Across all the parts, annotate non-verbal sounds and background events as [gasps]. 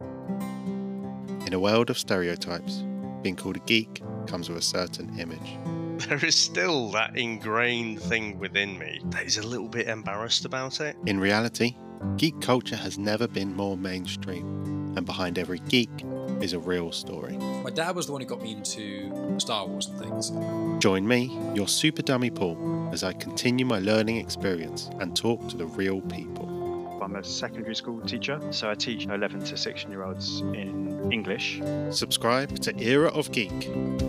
In a world of stereotypes, being called a geek comes with a certain image. [laughs] There is still that ingrained thing within me that is a little bit embarrassed about it. In reality, geek culture has never been more mainstream, and behind every geek is a real story. My dad was the one who got me into Star Wars and things. Join me, your super dummy Paul, as I continue my learning experience and talk to the real people. I'm a secondary school teacher, so I teach 11 to 16 year olds in English. Subscribe to Era of Geek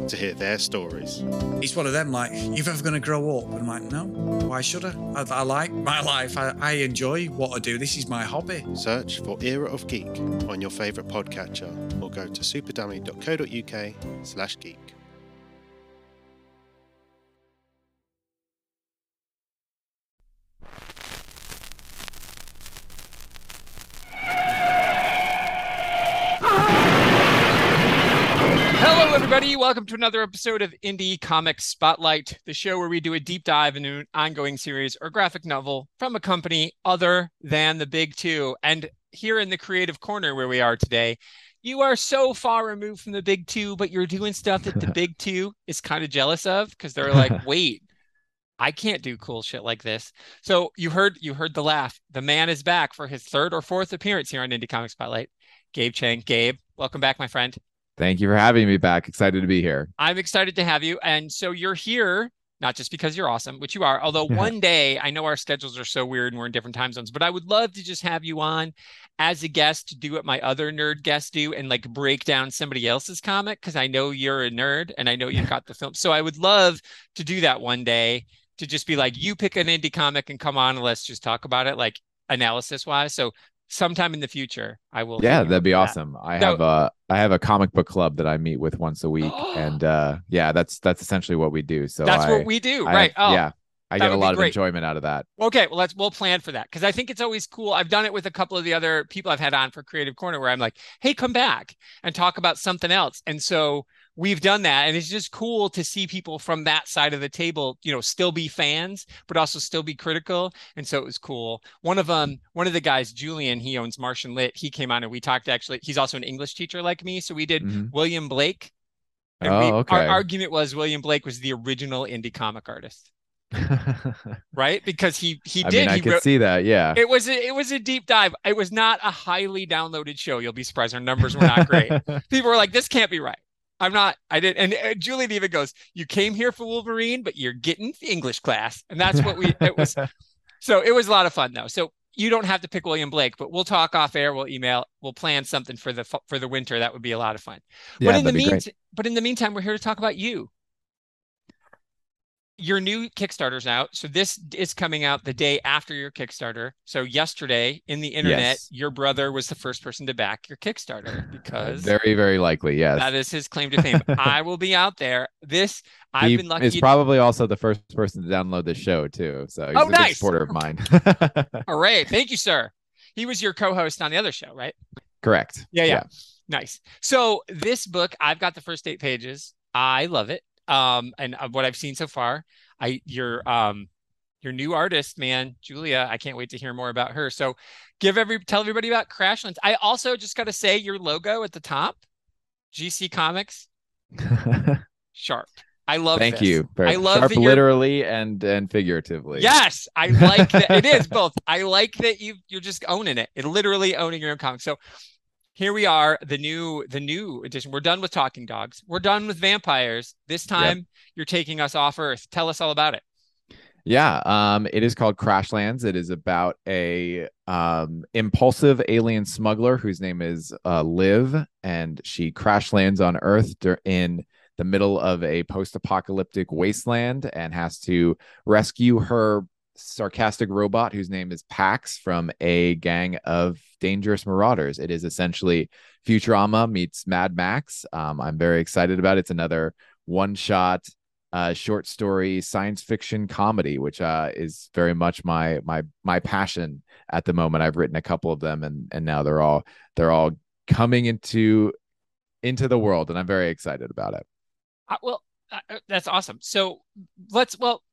to hear their stories. It's one of them, like, you're ever going to grow up? And I'm like, no, why should I? I, I like my life. I, I enjoy what I do. This is my hobby. Search for Era of Geek on your favourite podcatcher or go to superdummy.co.uk slash geek. Welcome to another episode of Indie Comics Spotlight, the show where we do a deep dive into an ongoing series or graphic novel from a company other than the big two. And here in the creative corner where we are today, you are so far removed from the big two, but you're doing stuff that the [laughs] big two is kind of jealous of because they're like, [laughs] wait, I can't do cool shit like this. So you heard you heard the laugh. The man is back for his third or fourth appearance here on Indie Comics Spotlight. Gabe Cheng. Gabe, welcome back, my friend. Thank you for having me back. Excited to be here. I'm excited to have you. And so you're here, not just because you're awesome, which you are, although one day I know our schedules are so weird and we're in different time zones, but I would love to just have you on as a guest to do what my other nerd guests do and like break down somebody else's comic because I know you're a nerd and I know you've got the film. So I would love to do that one day to just be like, you pick an indie comic and come on and let's just talk about it, like analysis wise. So sometime in the future, I will. Yeah, that'd be that. awesome. I So- have a I have a comic book club that I meet with once a week, [gasps] and uh, yeah, that's that's essentially what we do. So That's I, what we do, I- right? Oh, yeah, I get a lot of enjoyment out of that. Okay, well let's we'll plan for that because I think it's always cool. I've done it with a couple of the other people I've had on for Creative Corner where I'm like, "Hey, come back and talk about something else." And so we've done that and it's just cool to see people from that side of the table, you know, still be fans but also still be critical. And so it was cool. One of um one of the guys, Julian, he owns Martian Lit. He came on and we talked actually. He's also an English teacher like me, so we did Mhm. William Blake. And Oh, we, okay. Our argument was William Blake was the original indie comic artist, [laughs] right? Because he he I did. mean, I he could wrote, see that. Yeah, it was a, it was a deep dive. It was not a highly downloaded show. You'll be surprised. Our numbers were not great. [laughs] People were like, "This can't be right." I'm not. I didn't. And uh, Julian even goes, "You came here for Wolverine, but you're getting English class." And that's what we. It was. [laughs] So it was a lot of fun though. So you don't have to pick William Blake, but we'll talk off air. We'll email. We'll plan something for the for the winter. That would be a lot of fun. yeah, but in the meantime, but in the meantime, we're here to talk about you. Your new Kickstarter's out. So this is coming out the day after your Kickstarter. So yesterday in the internet, Yes. your brother was the first person to back your Kickstarter because Very, very likely. Yes, that is his claim to fame. [laughs] I will be out there. This I've he been lucky. is probably also the first person to download the show too. So he's Oh, a nice. supporter of mine. [laughs] All right. Thank you, sir. He was your co-host on the other show, right? Correct. Yeah, yeah. Nice. So this book, I've got the first eight pages. I love it. Um, and uh, what I've seen so far, I your um your new artist, man, Julia. I can't wait to hear more about her. So give every tell everybody about Crashlands. I also just got to say your logo at the top, GC Comics, [laughs] sharp. I love. Thank this. you. Very I love sharp, literally and and figuratively. Yes, I like that. It is [laughs] both. I like that you you're just owning it. It literally owning your own comic. So here we are, the new the new edition. We're done with talking dogs. We're done with vampires. This time you're taking us off Earth. Tell us all about it. Yeah, um, it is called Crashlands. It is about a um, impulsive alien smuggler whose name is uh, Liv, and she crash lands on Earth in the middle of a post-apocalyptic wasteland and has to rescue her sarcastic robot whose name is Pax from a gang of dangerous marauders. It is essentially Futurama meets Mad Max. Um, I'm very excited about it. It's another one-shot uh, short story science fiction comedy, which uh, is very much my my my passion at the moment. I've written a couple of them, and and now they're all they're all coming into into the world, and I'm very excited about it. Uh, well, uh, uh, that's awesome. So let's well,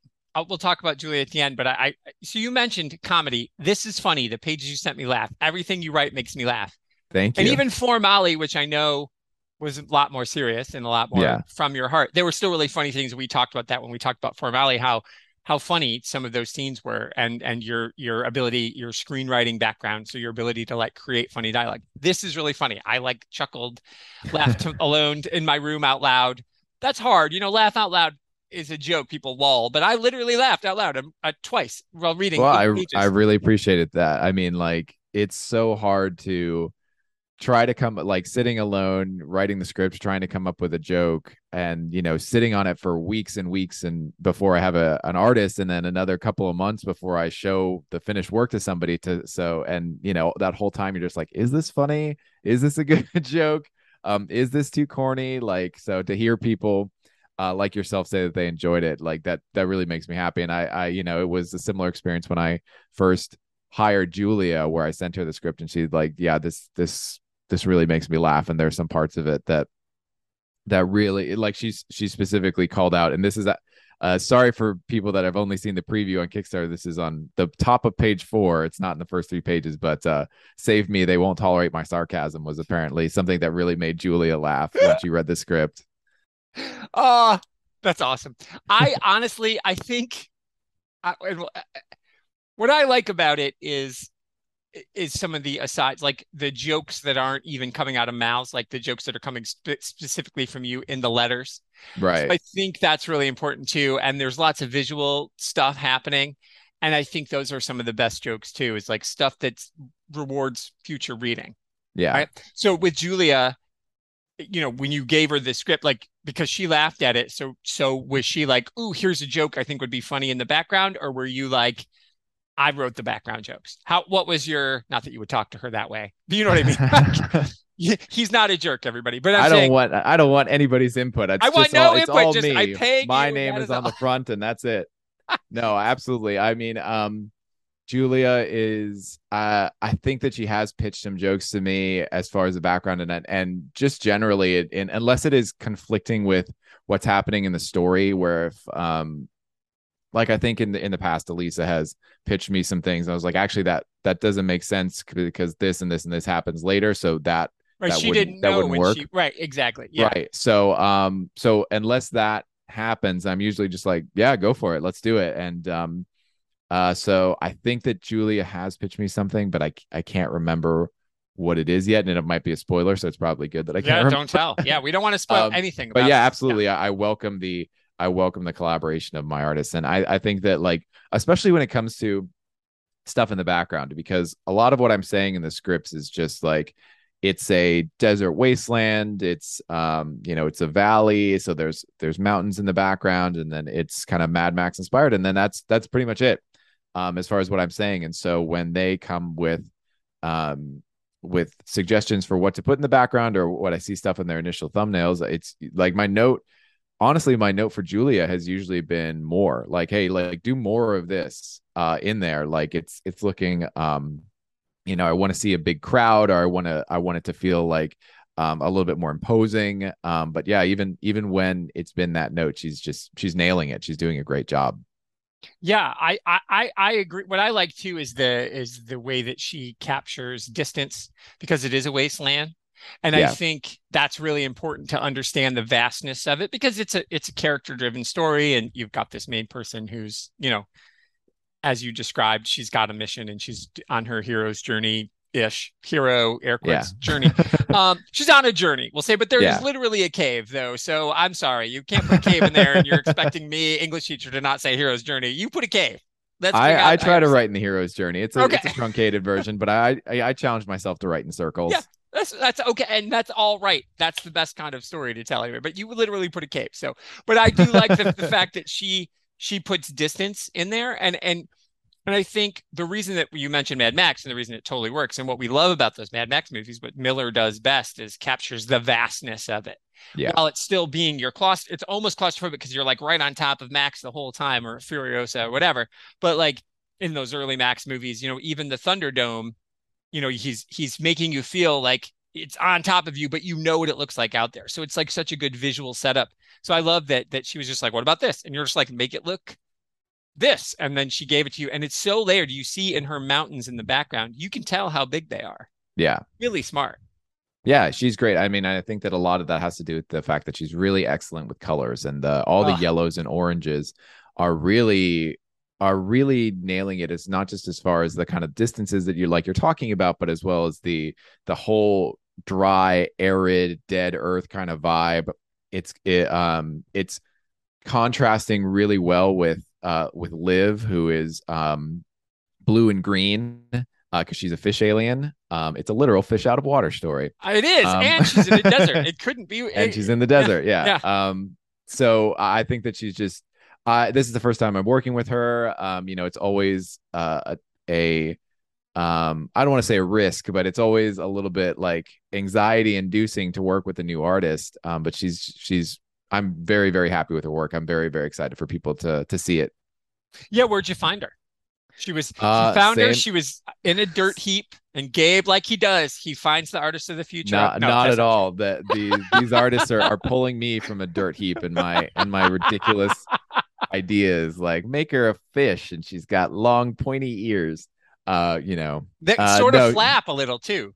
we'll talk about Julia at the end. But I, I so you mentioned comedy. This is funny. The pages you sent me laugh. Everything you write makes me laugh. Thank you. And even Formali, which I know was a lot more serious and a lot more Yeah. from your heart. There were still really funny things. We talked about that when we talked about Formali, how how funny some of those scenes were and and your your ability, your screenwriting background, so your ability to like create funny dialogue. This is really funny. I like chuckled, laughed [laughs] alone in my room out loud. That's hard. You know, laugh out loud is a joke. People lull, but I literally laughed out loud um, uh, twice while reading. well, I pages. I really appreciated that. I mean, like it's so hard to try to come like sitting alone writing the script trying to come up with a joke and you know sitting on it for weeks and weeks and before i have a an artist and then another couple of months before i show the finished work to somebody to so and you know that whole time you're just like is this funny is this a [laughs] good joke um is this too corny like so to hear people uh, like yourself say that they enjoyed it like that that really makes me happy and i i you know it was a similar experience when i first hired julia where i sent her the script and she's like yeah this this this really makes me laugh and there's some parts of it that that really like she's she specifically called out and this is a uh, sorry for people that have only seen the preview on Kickstarter. This is on the top of page four. It's not in the first three pages, but uh, "Save Me, They Won't Tolerate My Sarcasm" was apparently something that really made Julia laugh when she read the script. Oh, that's awesome. I [laughs] honestly, I think I, uh, what I like about it is is some of the asides, like the jokes that aren't even coming out of mouths, like the jokes that are coming spe- specifically from you in the letters. Right. I think that's really important too. And there's lots of visual stuff happening. And I think those are some of the best jokes too, is like stuff that rewards future reading. yeah. Right. So with Julia, you know, when you gave her the script, like because she laughed at it, so so was she like, "Ooh, here's a joke I think would be funny in the background," or were you like, "I wrote the background jokes"? How? What was your? Not that you would talk to her that way, but you know what I mean. [laughs] [laughs] He's not a jerk, everybody. But I'm I don't saying, want I don't want anybody's input. It's I want just no all, it's input, all just me. I pay My you, name is is on the front and that's it. [laughs] no, absolutely. I mean, um Julia is uh I think that she has pitched some jokes to me as far as the background and and just generally it, and unless it is conflicting with what's happening in the story where if um like I think in the in the past Elisa has pitched me some things. I was like, actually that that doesn't make sense because this and this and this happens later. So that right? that She wouldn't- didn't that wouldn't when work. she. Right. Exactly. Yeah. Right. So um so unless that happens, I'm usually just like, yeah, go for it. Let's do it. And um uh so I think that Julia has pitched me something, but I I can't remember what it is yet and it might be a spoiler, so it's probably good that I can't Yeah. remember. Don't tell. Yeah. We don't want to spoil Um, anything. But yeah, absolutely. I, I welcome the I welcome the collaboration of my artists. And I, I think that like especially when it comes to stuff in the background, because a lot of what I'm saying in the scripts is just like it's a desert wasteland it's um you know it's a valley so there's there's mountains in the background and then it's kind of mad max inspired and then that's that's pretty much it um as far as what i'm saying. And so when they come with um with suggestions for what to put in the background or what i see stuff in their initial thumbnails it's like my note honestly my note for julia has usually been more. Like hey like do more of this uh in there. Like it's it's looking um you know i want to see a big crowd or i want to i want it to feel like um a little bit more imposing. Um but yeah even even when it's been that note she's just she's nailing it. She's doing a great job Yeah, I, I I I agree. What I like too is the is the way that she captures distance because it is a wasteland. And I think that's really important to understand the vastness of it because it's a it's a character driven story and you've got this main person who's, you know, as you described, she's got a mission and she's on her hero's journey ish hero air quotes journey. Um, [laughs] she's on a journey, we'll say, but there is Yeah. literally a cave though. So I'm sorry, you can't put cave in there and you're [laughs] expecting me, English teacher, to not say hero's journey. You put a cave. Let's i i try to write in the hero's journey it's a, Okay. it's a truncated version but i i, I challenge myself to write in circles Yeah. That's that's okay, and that's all right. That's the best kind of story to tell anyway. But you literally put a cape. So, but I do like the, the [laughs] fact that she she puts distance in there, and and and I think the reason that you mentioned Mad Max and the reason it totally works, and what we love about those Mad Max movies, what Miller does best is captures the vastness of it. Yeah. While it's still being your claust, it's almost claustrophobic because you're like right on top of Max the whole time, or Furiosa, or whatever. But like in those early Max movies, you know, even the Thunderdome you know he's he's making you feel like it's on top of you but you know what it looks like out there so it's like such a good visual setup so i love that that she was just like what about this and you're just like make it look this and then she gave it to you and it's so layered you see in her mountains in the background you can tell how big they are yeah really smart Yeah, she's great. I mean, I think that a lot of that has to do with the fact that she's really excellent with colors and the all the yellows and oranges are really are really nailing it. It's not just as far as the kind of distances that you're like you're talking about, but as well as the the whole dry, arid, dead earth kind of vibe. It's it, um it's contrasting really well with uh with Liv, who is um blue and green uh because she's a fish alien. Um, it's a literal fish out of water story. It is, Um, and she's in the desert. [laughs] It couldn't be. and she's in the desert. [laughs] Yeah. yeah. Um, so I think that she's just. Uh, this is the first time I'm working with her. Um, you know, it's always uh, a, a um, I don't want to say a risk, but it's always a little bit like anxiety inducing to work with a new artist. Um, but she's she's I'm very very happy with her work. I'm very very excited for people to to see it. Yeah, where'd you find her? She was. Uh, she found her. She was in a dirt heap, and Gabe, like he does, he finds the artist of the future. Not, No, not at all. The, [laughs] the these artists are, are pulling me from a dirt heap in my in my ridiculous ideas. Like make her a fish and she's got long pointy ears. Uh, you know, That Uh, sort no. of flap a little too.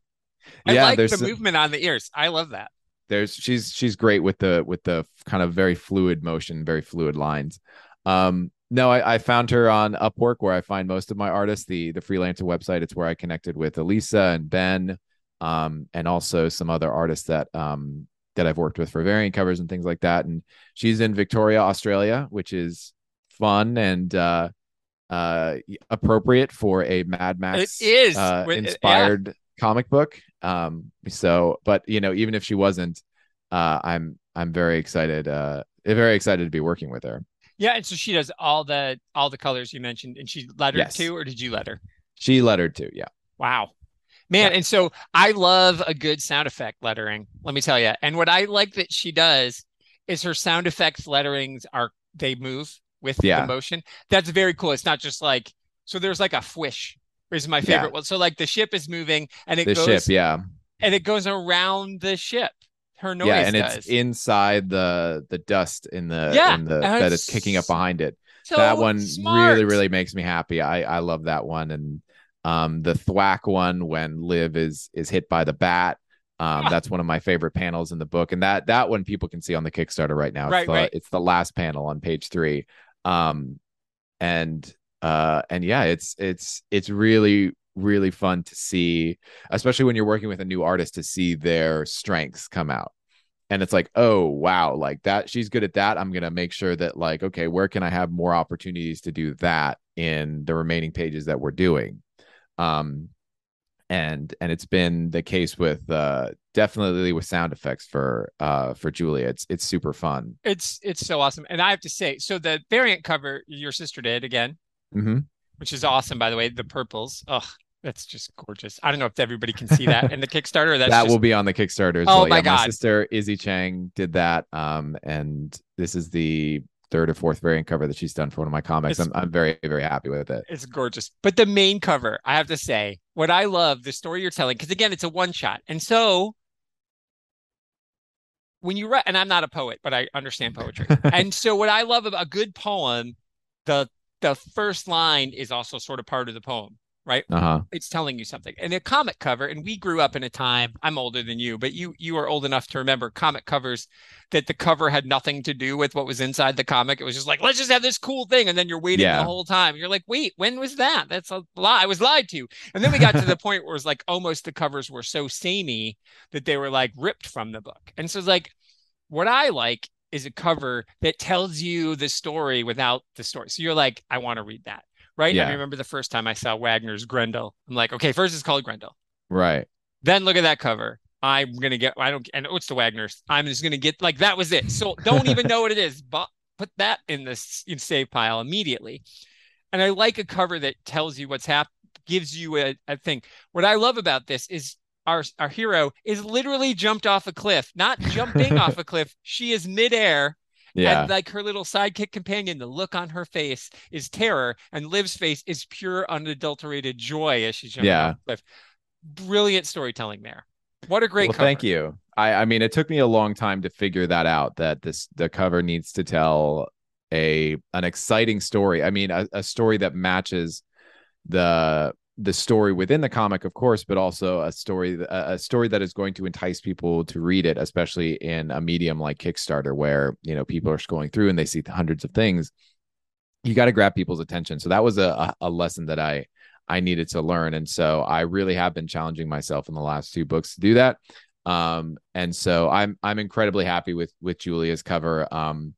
I Yeah, like the some- movement on the ears. I love that. There's she's she's great with the with the kind of very fluid motion, very fluid lines. Um, no, I, I found her on Upwork where I find most of my artists, the the freelancer website. It's where I connected with Elisa and Ben, um, and also some other artists that um that I've worked with for variant covers and things like that. And she's in Victoria, Australia, which is fun and uh uh appropriate for a Mad Max It is. uh, With- yeah. inspired comic book. Um, so, but you know, even if she wasn't, uh, I'm I'm very excited, uh, very excited to be working with her. Yeah, and so she does all the all the colors you mentioned, and she lettered Yes. too, or did you let her? She lettered too, yeah. Wow. Man, and so I love a good sound effect lettering, let me tell you. And what I like that she does is her sound effects letterings are they move with Yeah. the motion. That's very cool. It's not just like so there's like a fwish is my Yeah. favorite one. So like the ship is moving and it The goes ship, yeah, and it goes around the ship. Her noise yeah, and does. it's inside the the dust in the Yeah, in the that it's is kicking up behind it. so that one smart. really really makes me happy. I I love that one, and um the thwack one when Liv is is hit by the bat. Um, that's one of my favorite panels in the book, and that that one people can see on the Kickstarter right now. It's Right, the, right. It's the last panel on page three, um, and uh, and yeah, it's it's it's really really fun to see, especially when you're working with a new artist to see their strengths come out. And it's like, oh wow, like that she's good at that. I'm gonna make sure that like, okay, where can I have more opportunities to do that in the remaining pages that we're doing? Um and and it's been the case with uh definitely with sound effects for uh for Julia. It's it's super fun. it's it's so awesome. And I have to say, so the variant cover your sister did again, hmm which is awesome by the way, the purples. Oh, that's just gorgeous. I don't know if everybody can see that [laughs] in the Kickstarter. That's that just will be on the Kickstarter as Oh well. my yeah, God. my sister Izzy Cheng did that. Um, and this is the third or fourth variant cover that she's done for one of my comics. It's- I'm I'm very very happy with it. It's gorgeous. But the main cover, I have to say, what I love, the story you're telling, because again, it's a one shot. And so when you write, and I'm not a poet, but I understand poetry. [laughs] and so what I love about a good poem, the the first line is also sort of part of the poem, right? Uh huh. It's telling you something. And a comic cover, and we grew up in a time, I'm older than you, but you you are old enough to remember comic covers that the cover had nothing to do with what was inside the comic. It was just like, let's just have this cool thing. And then you're waiting Yeah. the whole time. You're like, wait, when was that? That's a lie. I was lied to. And then we got to the [laughs] point where it was like almost the covers were so samey that they were like ripped from the book. And so it's like, what I like is a cover that tells you the story without the story. So you're like, I want to read that. Right. Yeah. I remember the first time I saw Wagner's Grendel. I'm like, okay, first it's called Grendel. Right. Then look at that cover. I'm gonna get. I don't. And it's the Wagner's. I'm just gonna get like that was it. So [laughs] don't even know what it is, but put that in this in save pile immediately. And I like a cover that tells you what's happened, gives you a, a thing. What I love about this is our our hero is literally jumped off a cliff, not jumping off a [laughs] cliff. She is midair Yeah. and like her little sidekick companion, the look on her face is terror, and Liv's face is pure, unadulterated joy as she's jumping Yeah. off the cliff. Brilliant storytelling there. What a great well, cover. thank you. I I mean, it took me a long time to figure that out. That this the cover needs to tell a an exciting story. I mean, a, a story that matches the the story within the comic, of course, but also a story a, story that is going to entice people to read it, especially in a medium like Kickstarter, where you know people are scrolling through and they see hundreds of things. You got to grab people's attention. So that was a, a lesson that I I needed to learn, and so I really have been challenging myself in the last two books to do that. Um, and so I'm I'm incredibly happy with with Julia's cover. Um,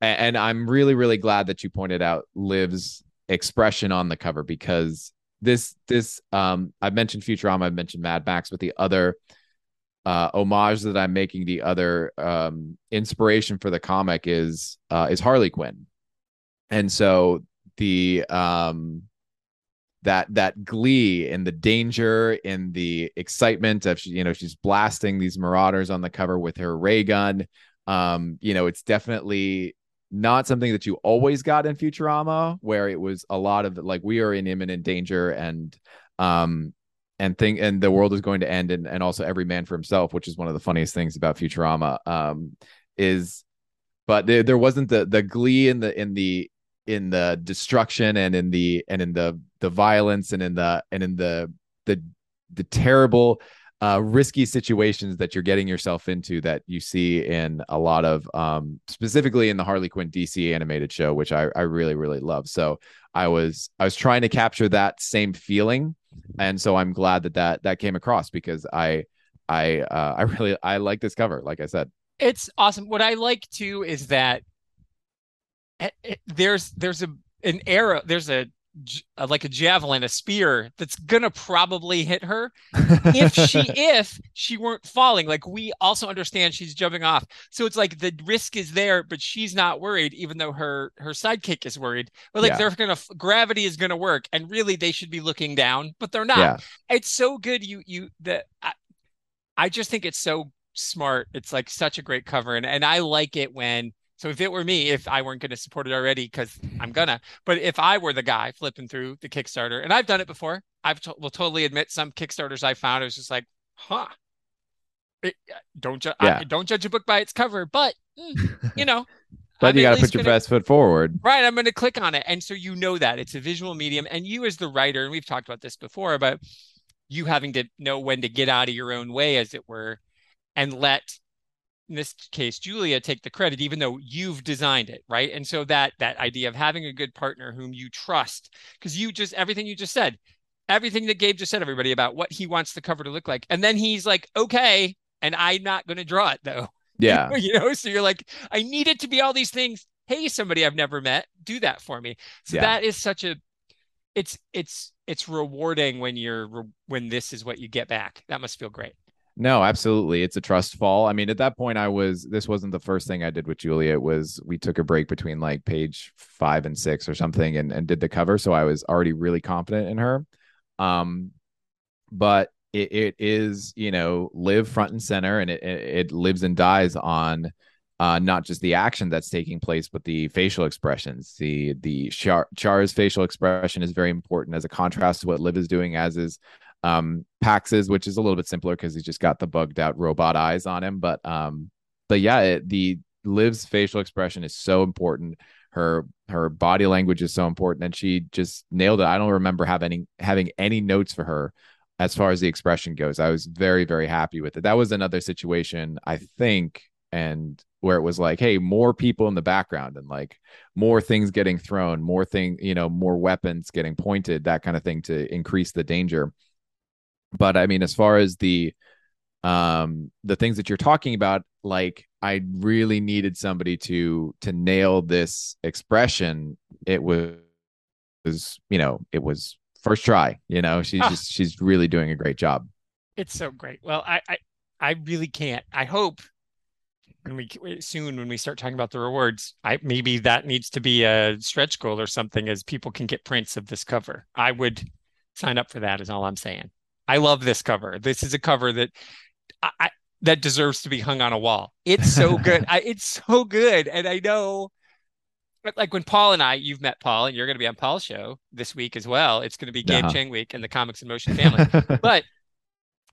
and, and I'm really really glad that you pointed out Liv's expression on the cover because this this um I've mentioned Futurama, I've mentioned Mad Max, but the other uh homage that I'm making, the other um inspiration for the comic is uh is Harley Quinn. And so the um that that glee and the danger and the excitement of you know she's blasting these marauders on the cover with her ray gun um you know it's definitely not something that you always got in Futurama, where it was a lot of like we are in imminent danger and um and thing and the world is going to end and, and also every man for himself, which is one of the funniest things about Futurama. Um is but there, there wasn't the the glee in the in the in the destruction and in the and in the the violence and in the and in the the the terrible uh, risky situations that you're getting yourself into that you see in a lot of um, specifically in the Harley Quinn DC animated show, which I, I really really love. So I was I was trying to capture that same feeling, and so I'm glad that that that came across because I I uh, I [laughs] really I like this cover. Like I said, it's awesome. What I like too is that it, it, there's there's a an arrow there's a uh, like a javelin, a spear that's gonna probably hit her [laughs] if she if she weren't falling. Like we also understand she's jumping off, so it's like the risk is there, but she's not worried, even though her her sidekick is worried. But like yeah. they're gonna gravity is gonna work, and really they should be looking down, but they're not. Yeah. It's so good. You you that I, I just think it's so smart. It's like such a great cover, and and I like it when so if it were me, if I weren't going to support it already, because I'm gonna, but if I were the guy flipping through the Kickstarter, and I've done it before, I will totally admit some Kickstarters I found, it was just like, huh, it, don't ju- yeah. I, don't judge a book by its cover, but mm, you [laughs] know. but I'm you got to put your gonna, best foot forward. Right. I'm going to click on it. And so you know that it's a visual medium. And you, as the writer, and we've talked about this before, about you having to know when to get out of your own way, as it were, and let in this case julia take the credit even though you've designed it right? And so that that idea of having a good partner whom you trust because you just everything you just said everything that gabe just said everybody about what he wants the cover to look like. And then he's like okay and i'm not going to draw it though. [laughs] Yeah. you know so you're like i need it to be all these things. Hey somebody i've never met do that for me. So yeah. that is such a it's it's it's rewarding when you're when this is what you get back. That must feel great no, absolutely. It's a trust fall. I mean, at that point, I was, this wasn't the first thing I did with Julia. It was, we took a break between like page five and six or something and, and did the cover. So I was already really confident in her. Um, but it, it is, you know, Liv front and center and it, it lives and dies on, uh, not just the action that's taking place, but the facial expressions. The the Char- Char's facial expression is very important as a contrast to what Liv is doing, as is um Pax's, which is a little bit simpler because he's just got the bugged out robot eyes on him. But um, but yeah, it, the Liv's facial expression is so important. Her her body language is so important, and she just nailed it. I don't remember having having any notes for her as far as the expression goes. I was very very happy with it. That was another situation I think, and where it was like, hey, more people in the background and like more things getting thrown, more thing, you know, more weapons getting pointed, that kind of thing to increase the danger but i mean as far as the um the things that you're talking about like i really needed somebody to to nail this expression. It was was you know it was first try you know? She's ah. just she's really doing a great job. It's so great. Well i i, I really can't. I hope when we soon when we start talking about the rewards i maybe that needs to be a stretch goal or something as people can get prints of this cover. I would sign up for that is all i'm saying I love this cover. This is a cover that I, that deserves to be hung on a wall. It's so good. [laughs] I, it's so good, and I know, like when Paul and I, you've met Paul, and you're going to be on Paul's show this week as well. It's going to be Gabe uh-huh. Cheng week and the Comics in Motion family. [laughs] but,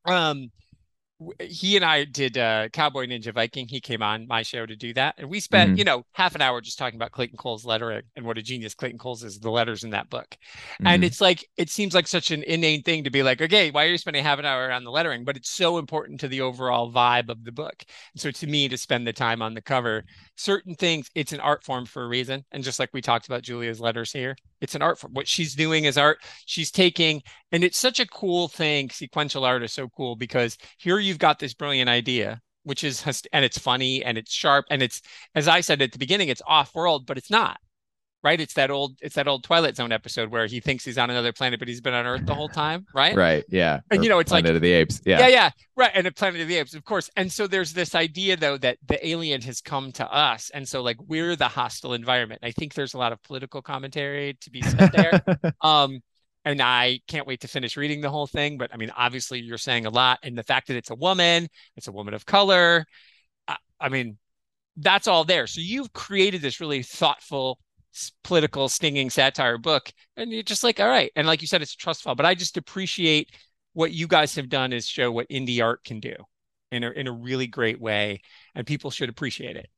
um, he and I did uh, Cowboy Ninja Viking. He came on my show to do that, and we spent Mhm. you know half an hour just talking about Clayton Cowles' lettering and what a genius Clayton Cowles is. The letters in that book, and Mhm. it's like it seems like such an inane thing to be like, okay, why are you spending half an hour on the lettering? But it's so important to the overall vibe of the book. And so to me, to spend the time on the cover, certain things, it's an art form for a reason. And just like we talked about Julia's letters here, it's an art form. What she's doing is art. She's taking, and it's such a cool thing. Sequential art is so cool because here you've got this brilliant idea. Which is, and it's funny and it's sharp and it's, as I said at the beginning, it's off world, but it's not right? It's that old it's that old Twilight Zone episode where he thinks he's on another planet, but he's been on Earth the whole time, right? Right. Yeah. And, Or you know, it's like- Planet of the Apes. Yeah. Yeah. yeah, right. And a Planet of the Apes, of course. And so there's this idea though that the alien has come to us. And so like we're the hostile environment. I think there's a lot of political commentary to be said there. [laughs] um and I can't wait to finish reading the whole thing. But I mean, obviously you're saying a lot. And the fact that it's a woman, it's a woman of color. I, I mean, that's all there. So you've created this really thoughtful political stinging satire book and you're just like all right and like you said it's a trust fall but i just appreciate what you guys have done is show what indie art can do in a, in a really great way and people should appreciate it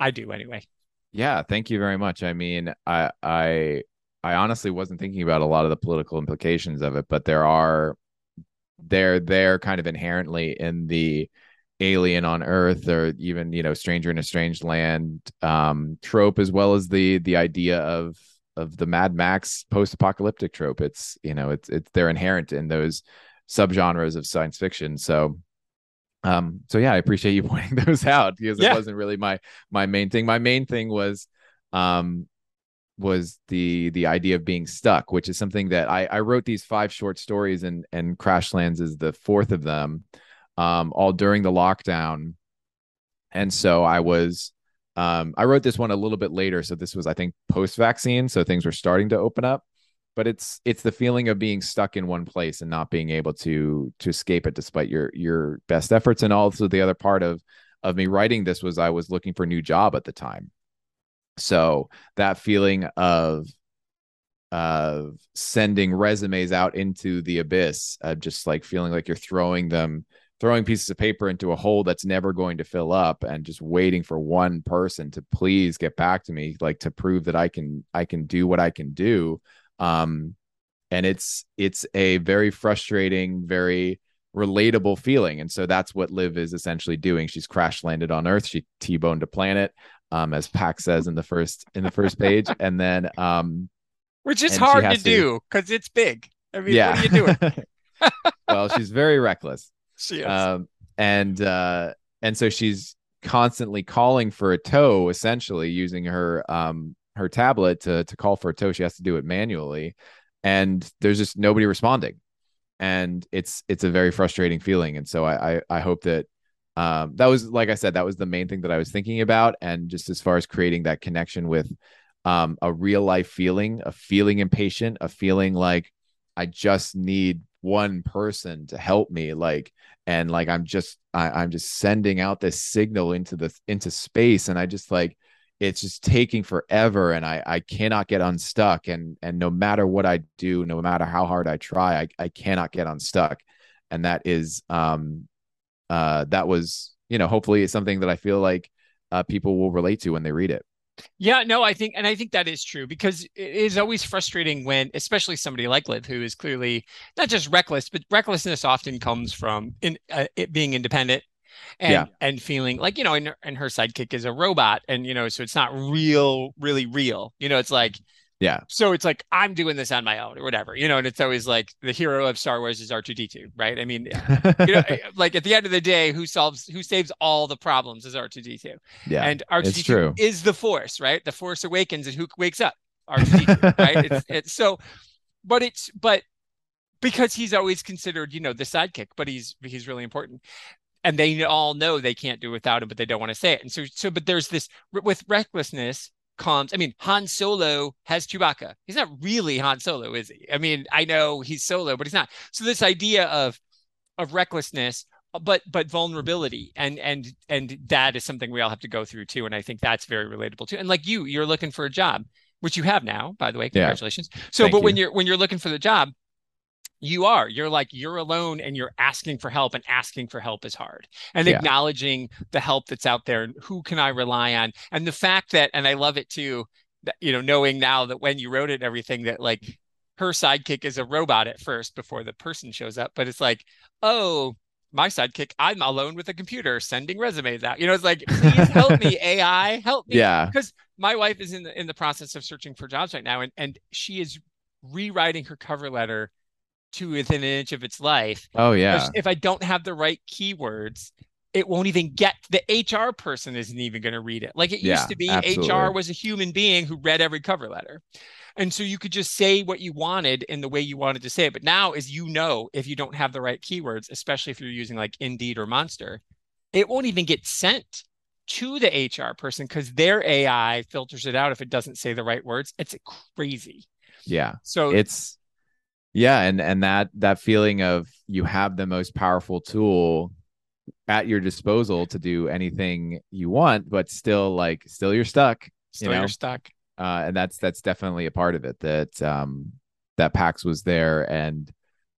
i do anyway Yeah, thank you very much. I mean, I I I honestly wasn't thinking about a lot of the political implications of it, but there are they're they're kind of inherently in the alien on earth or even you know stranger in a strange land um trope as well as the the idea of of the mad max post-apocalyptic trope. It's you know it's it's they're inherent in those subgenres of science fiction. So um so yeah i appreciate you [laughs] pointing those out because Yeah. it wasn't really my my main thing. My main thing was um was the the idea of being stuck which is something that i i wrote these five short stories and and crashlands is the fourth of them um all during the lockdown. And so i was um i wrote this one a little bit later. So this was i think post vaccine so things were starting to open up but it's it's the feeling of being stuck in one place and not being able to to escape it despite your your best efforts. And also the other part of of me writing this was i was looking for a new job at the time so that feeling of of sending resumes out into the abyss uh, just like feeling like you're throwing them throwing pieces of paper into a hole that's never going to fill up and just waiting for one person to please get back to me like to prove that i can i can do what i can do. Um and it's it's a very frustrating very relatable feeling. And so that's what liv is essentially doing. She's crash landed on earth. She t-boned a planet um as Pax says in the first in the first page [laughs] and then um which is hard to to- do because it's big i mean yeah what are you doing [laughs] well she's very reckless [laughs] she is. um, and uh, and so she's constantly calling for a tow, essentially using her um her tablet to to call for a tow. She has to do it manually, and there's just nobody responding, and it's it's a very frustrating feeling. And so I I, I hope that. Um, that was like I said, that was the main thing that I was thinking about, and just as far as creating that connection with um, a real life feeling, a feeling impatient, a feeling like I just need one person to help me, like and like i'm just I, i'm just sending out this signal into the into space and i just like it's just taking forever and i i cannot get unstuck and and no matter what i do no matter how hard i try i, I cannot get unstuck and that is um uh that was you know hopefully it's something that i feel like uh people will relate to when they read it Yeah, no, I think, and I think that is true because it is always frustrating when, especially somebody like Liv, who is clearly not just reckless, but recklessness often comes from in uh, it being independent and Yeah. and feeling like you know, and, and her sidekick is a robot, and you know, so it's not real, really real. You know, it's like yeah so it's like I'm doing this on my own or whatever, you know, and it's always like the hero of Star Wars is R2D2, right? I mean, [laughs] you know, eh, like at the end of the day, who solves, who saves all the problems is R2D2. yeah and R2D2 true. is the Force, right? The Force awakens, and who wakes up? R2D2, right? It's, [laughs] it's so, but it's but because he's always considered, you know, the sidekick, but he's he's really important, and they all know they can't do without him, but they don't want to say it. And so, so, but there's this with recklessness comes. I mean, Han Solo has Chewbacca. He's not really Han Solo, is he? I mean, I know he's Solo, but he's not. So this idea of of recklessness but but vulnerability and and and that is something we all have to go through too and i think that's very relatable too and like you you're looking for a job which you have now by the way Yeah. congratulations so Thank but when you're when you're looking for the job you are you're like you're alone and you're asking for help and asking for help is hard and Yeah. acknowledging the help that's out there and who can i rely on and the fact that and i love it too that you know knowing now that when you wrote it everything that like her sidekick is a robot at first before the person shows up but it's like oh my sidekick i'm alone with a computer sending resumes out you know it's like please help [laughs] me ai help me Yeah. because my wife is in the in the process of searching for jobs right now and and she is rewriting her cover letter to within an inch of its life Oh yeah. if i don't have the right keywords it won't even get the hr person isn't even going to read it like it Yeah, used to be absolutely. hr was a human being who read every cover letter and so you could just say what you wanted in the way you wanted to say it but now as you know if you don't have the right keywords especially if you're using like indeed or monster it won't even get sent to the hr person because their ai filters it out if it doesn't say the right words it's crazy yeah. so It's yeah, and and that that feeling of you have the most powerful tool at your disposal to do anything you want, but still like still you're stuck. still know? you're stuck uh, and that's that's definitely a part of it that um that Pax was there and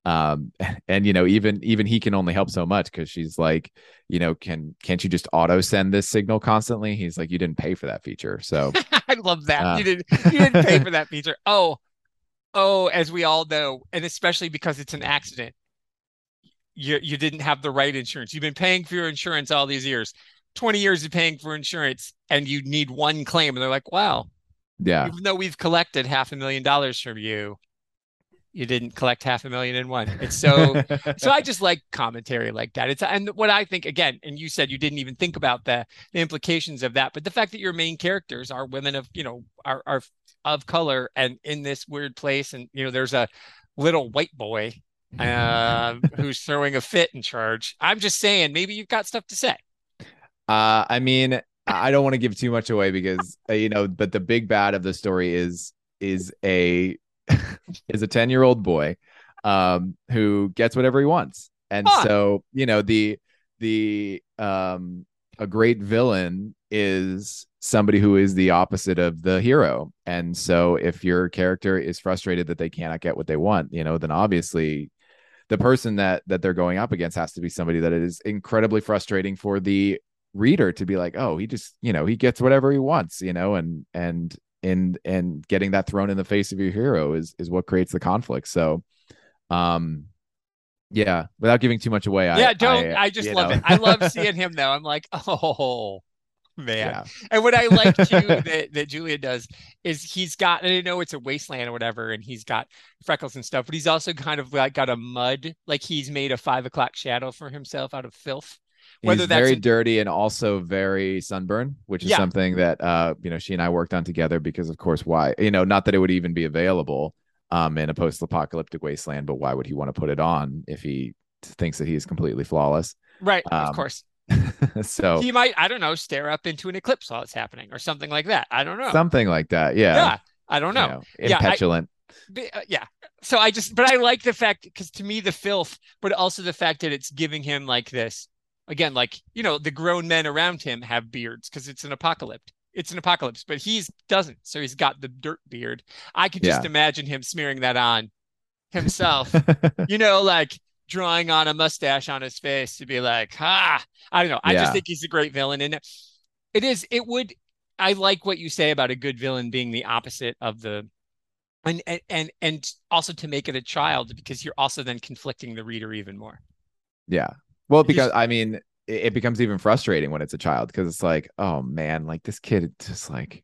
um [laughs] and you know even even he can only help so much because she's like you know can can't you just auto send this signal constantly he's like you didn't pay for that feature so [laughs] I love that. Uh. you didn't you didn't pay [laughs] for that feature. Oh, oh, as we all know, and especially because it's an accident, you you didn't have the right insurance. You've been paying for your insurance all these years. 20 years of paying for insurance and you need one claim. And they're like, wow, yeah even though we've collected half a million dollars from you, you didn't collect half a million in one. It's so [laughs] so I just like commentary like that. It's and what I think again, and you said you didn't even think about the the implications of that, but the fact that your main characters are women of you know are are of color and in this weird place, and you know there's a little white boy uh, who's throwing a fit in charge. I'm just saying, maybe you've got stuff to say. Uh, I mean, I don't want to give too much away because uh, you know, but the big bad of the story is is a [laughs] is a 10 year old boy um who gets whatever he wants. And Huh. so, you know, the the um a great villain is somebody who is the opposite of the hero. And so if your character is frustrated that they cannot get what they want, you know, then obviously the person that that they're going up against has to be somebody that is incredibly frustrating for the reader to be like, oh, he just, you know, he gets whatever he wants, you know, and and and and getting that thrown in the face of your hero is is what creates the conflict. So um yeah, without giving too much away, I yeah, don't. I, just love know. it. I love seeing him though. I'm like, [laughs] oh man. yeah. And what I like [laughs] too that, that Julia does is he's got, and I know it's a wasteland or whatever, and he's got freckles and stuff, but he's also kind of like got a mud, like he's made a five o'clock shadow for himself out of filth. Whether He's that's very in- dirty and also very sunburned, which is Yeah. something that uh, you know, she and I worked on together because of course why, you know, not that it would even be available um in a post-apocalyptic wasteland, but why would he want to put it on if he thinks that he is completely flawless? Right, Um, of course. [laughs] so He might, I don't know, stare up into an eclipse while it's happening or something like that. I don't know. something like that. Yeah. yeah, I don't you know. know, Yeah. But, uh, yeah. So I just, but I like the fact because to me the filth, but also the fact that it's giving him like this again, like you know, the grown men around him have beards because it's an apocalypse. It's an apocalypse, but he's doesn't. So he's got the dirt beard. I could just Yeah. imagine him smearing that on himself. [laughs] you know, like drawing on a mustache on his face to be like, ah, I don't know. I Yeah. just think he's a great villain, and it is. It would. I like what you say about a good villain being the opposite of the and and and, also to make it a child because you're also then conflicting the reader even more. Yeah. Well, because I mean, it, becomes even frustrating when it's a child because it's like, oh man, like this kid just like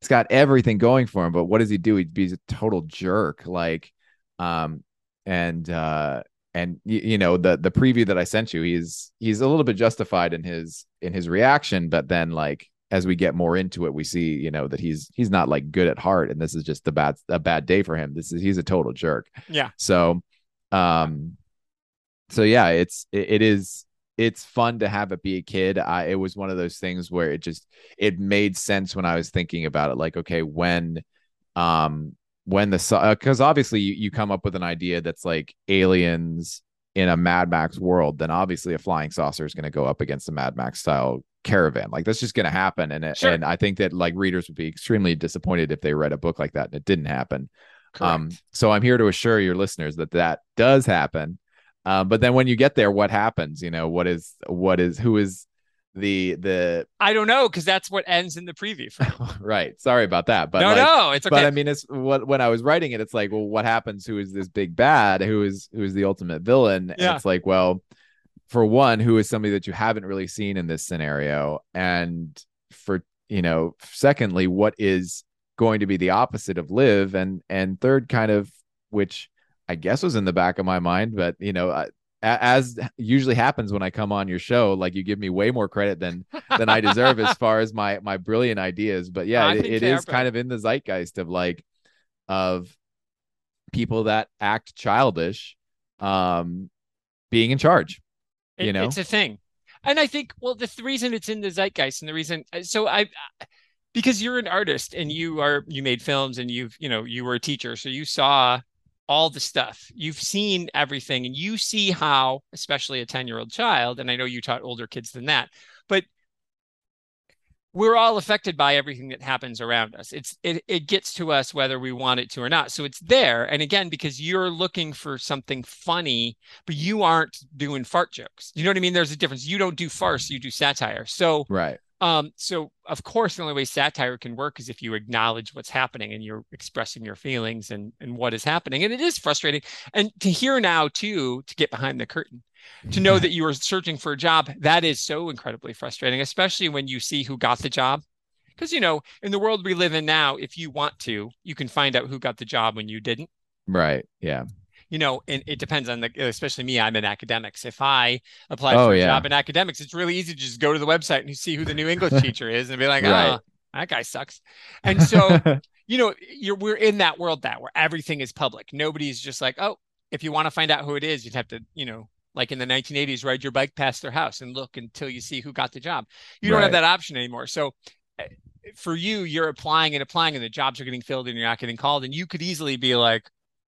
he's got everything going for him, but what does he do? He'd be a total jerk. Like, um, and uh, and you, you know the the preview that I sent you, he's he's a little bit justified in his in his reaction, but then like as we get more into it, we see you know that he's he's not like good at heart, and this is just the bad a bad day for him. This is he's a total jerk. Yeah. So, um, so yeah, it's it, it is it's fun to have it be a kid. I it was one of those things where it just it made sense when I was thinking about it. Like, okay, when, um, when the because obviously you, you come up with an idea that's like aliens in a Mad Max world, then obviously a flying saucer is going to go up against a Mad Max style caravan. Like that's just going to happen, and it, Sure. and I think that like readers would be extremely disappointed if they read a book like that and it didn't happen. Um, so I'm here to assure your listeners that that does happen. Um, but then when you get there, what happens? You know, what is what is who is the the I don't know because that's what ends in the preview. [laughs] Right? Sorry about that, but no, like, no, it's okay. but I mean, it's what when I was writing it, it's like, well, what happens? Who is this big bad? Who is who is the ultimate villain? And Yeah. it's like, well, for one, who is somebody that you haven't really seen in this scenario, and for you know, secondly, what is going to be the opposite of Liv, and and third, kind of which I guess was in the back of my mind, but you know. I, as usually happens when I come on your show, like you give me way more credit than than I deserve as far as my my brilliant ideas. But yeah, it, it is kind of in the zeitgeist of like of people that act childish um being in charge. It- you know? it's a thing and i think well the th- reason it's in the zeitgeist and the reason uh, so i because you're an artist and you are you made films and you've you know you were a teacher so you saw all the stuff you've seen everything and you see how especially a 10 year old child and i know you taught older kids than that but we're all affected by everything that happens around us it's it, it gets to us whether we want it to or not so it's there and again because you're looking for something funny but you aren't doing fart jokes. You know what I mean? There's a difference. You don't do farce, you do satire. So, Right. Um, so of course, the only way satire can work is if you acknowledge what's happening and you're expressing your feelings and and what is happening. And it is frustrating. And to hear now too, to get behind the curtain, to know that you are searching for a job, that is so incredibly frustrating, especially when you see who got the job. Because you know, in the world we live in now, if you want to, you can find out who got the job when you didn't Right. Yeah. You know, and it depends on the, especially me, I'm in academics. If I apply Oh, for a yeah. job in academics, it's really easy to just go to the website and you see who the new English [laughs] teacher is and be like, Right. oh, that guy sucks. And so, [laughs] you know, you're, we're in that world now where everything is public. Nobody's just like, oh, if you want to find out who it is, you'd have to, you know, like in the 1980s, ride your bike past their house and look until you see who got the job. You don't have that option anymore. So eh, for you, you're applying and applying and the jobs are getting filled and you're not getting called. And you could easily be like,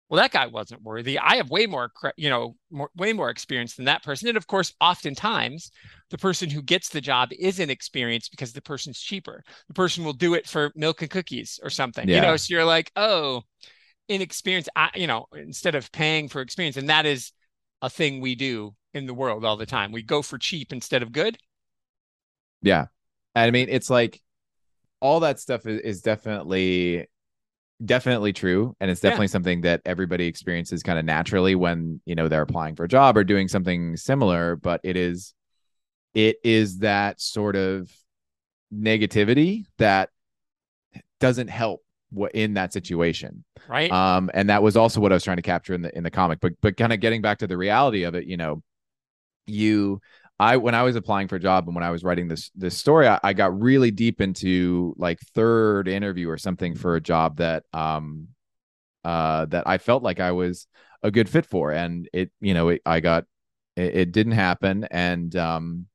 well, that guy wasn't worthy. I have way more, you know, more, way more experience than that person. And of course, oftentimes the person who gets the job isn't experienced because the person's cheaper. The person will do it for milk and cookies or something, you know? So you're like, oh, inexperienced, I, you know, instead of paying for experience. And that is a thing we do in the world all the time. We go for cheap instead of good. Yeah. I mean, it's like all that stuff is, is definitely definitely true and it's Yeah. definitely something that everybody experiences kind of naturally when you know they're applying for a job or doing something similar but it is it is that sort of negativity that doesn't help what in that situation Right. um and that was also what i was trying to capture in the in the comic but but kind of getting back to the reality of it you know you i when i was applying for a job and when i was writing this this story I, I got really deep into like third interview or something for a job that um uh that i felt like i was a good fit for. And it you know it, i got it, it didn't happen. And um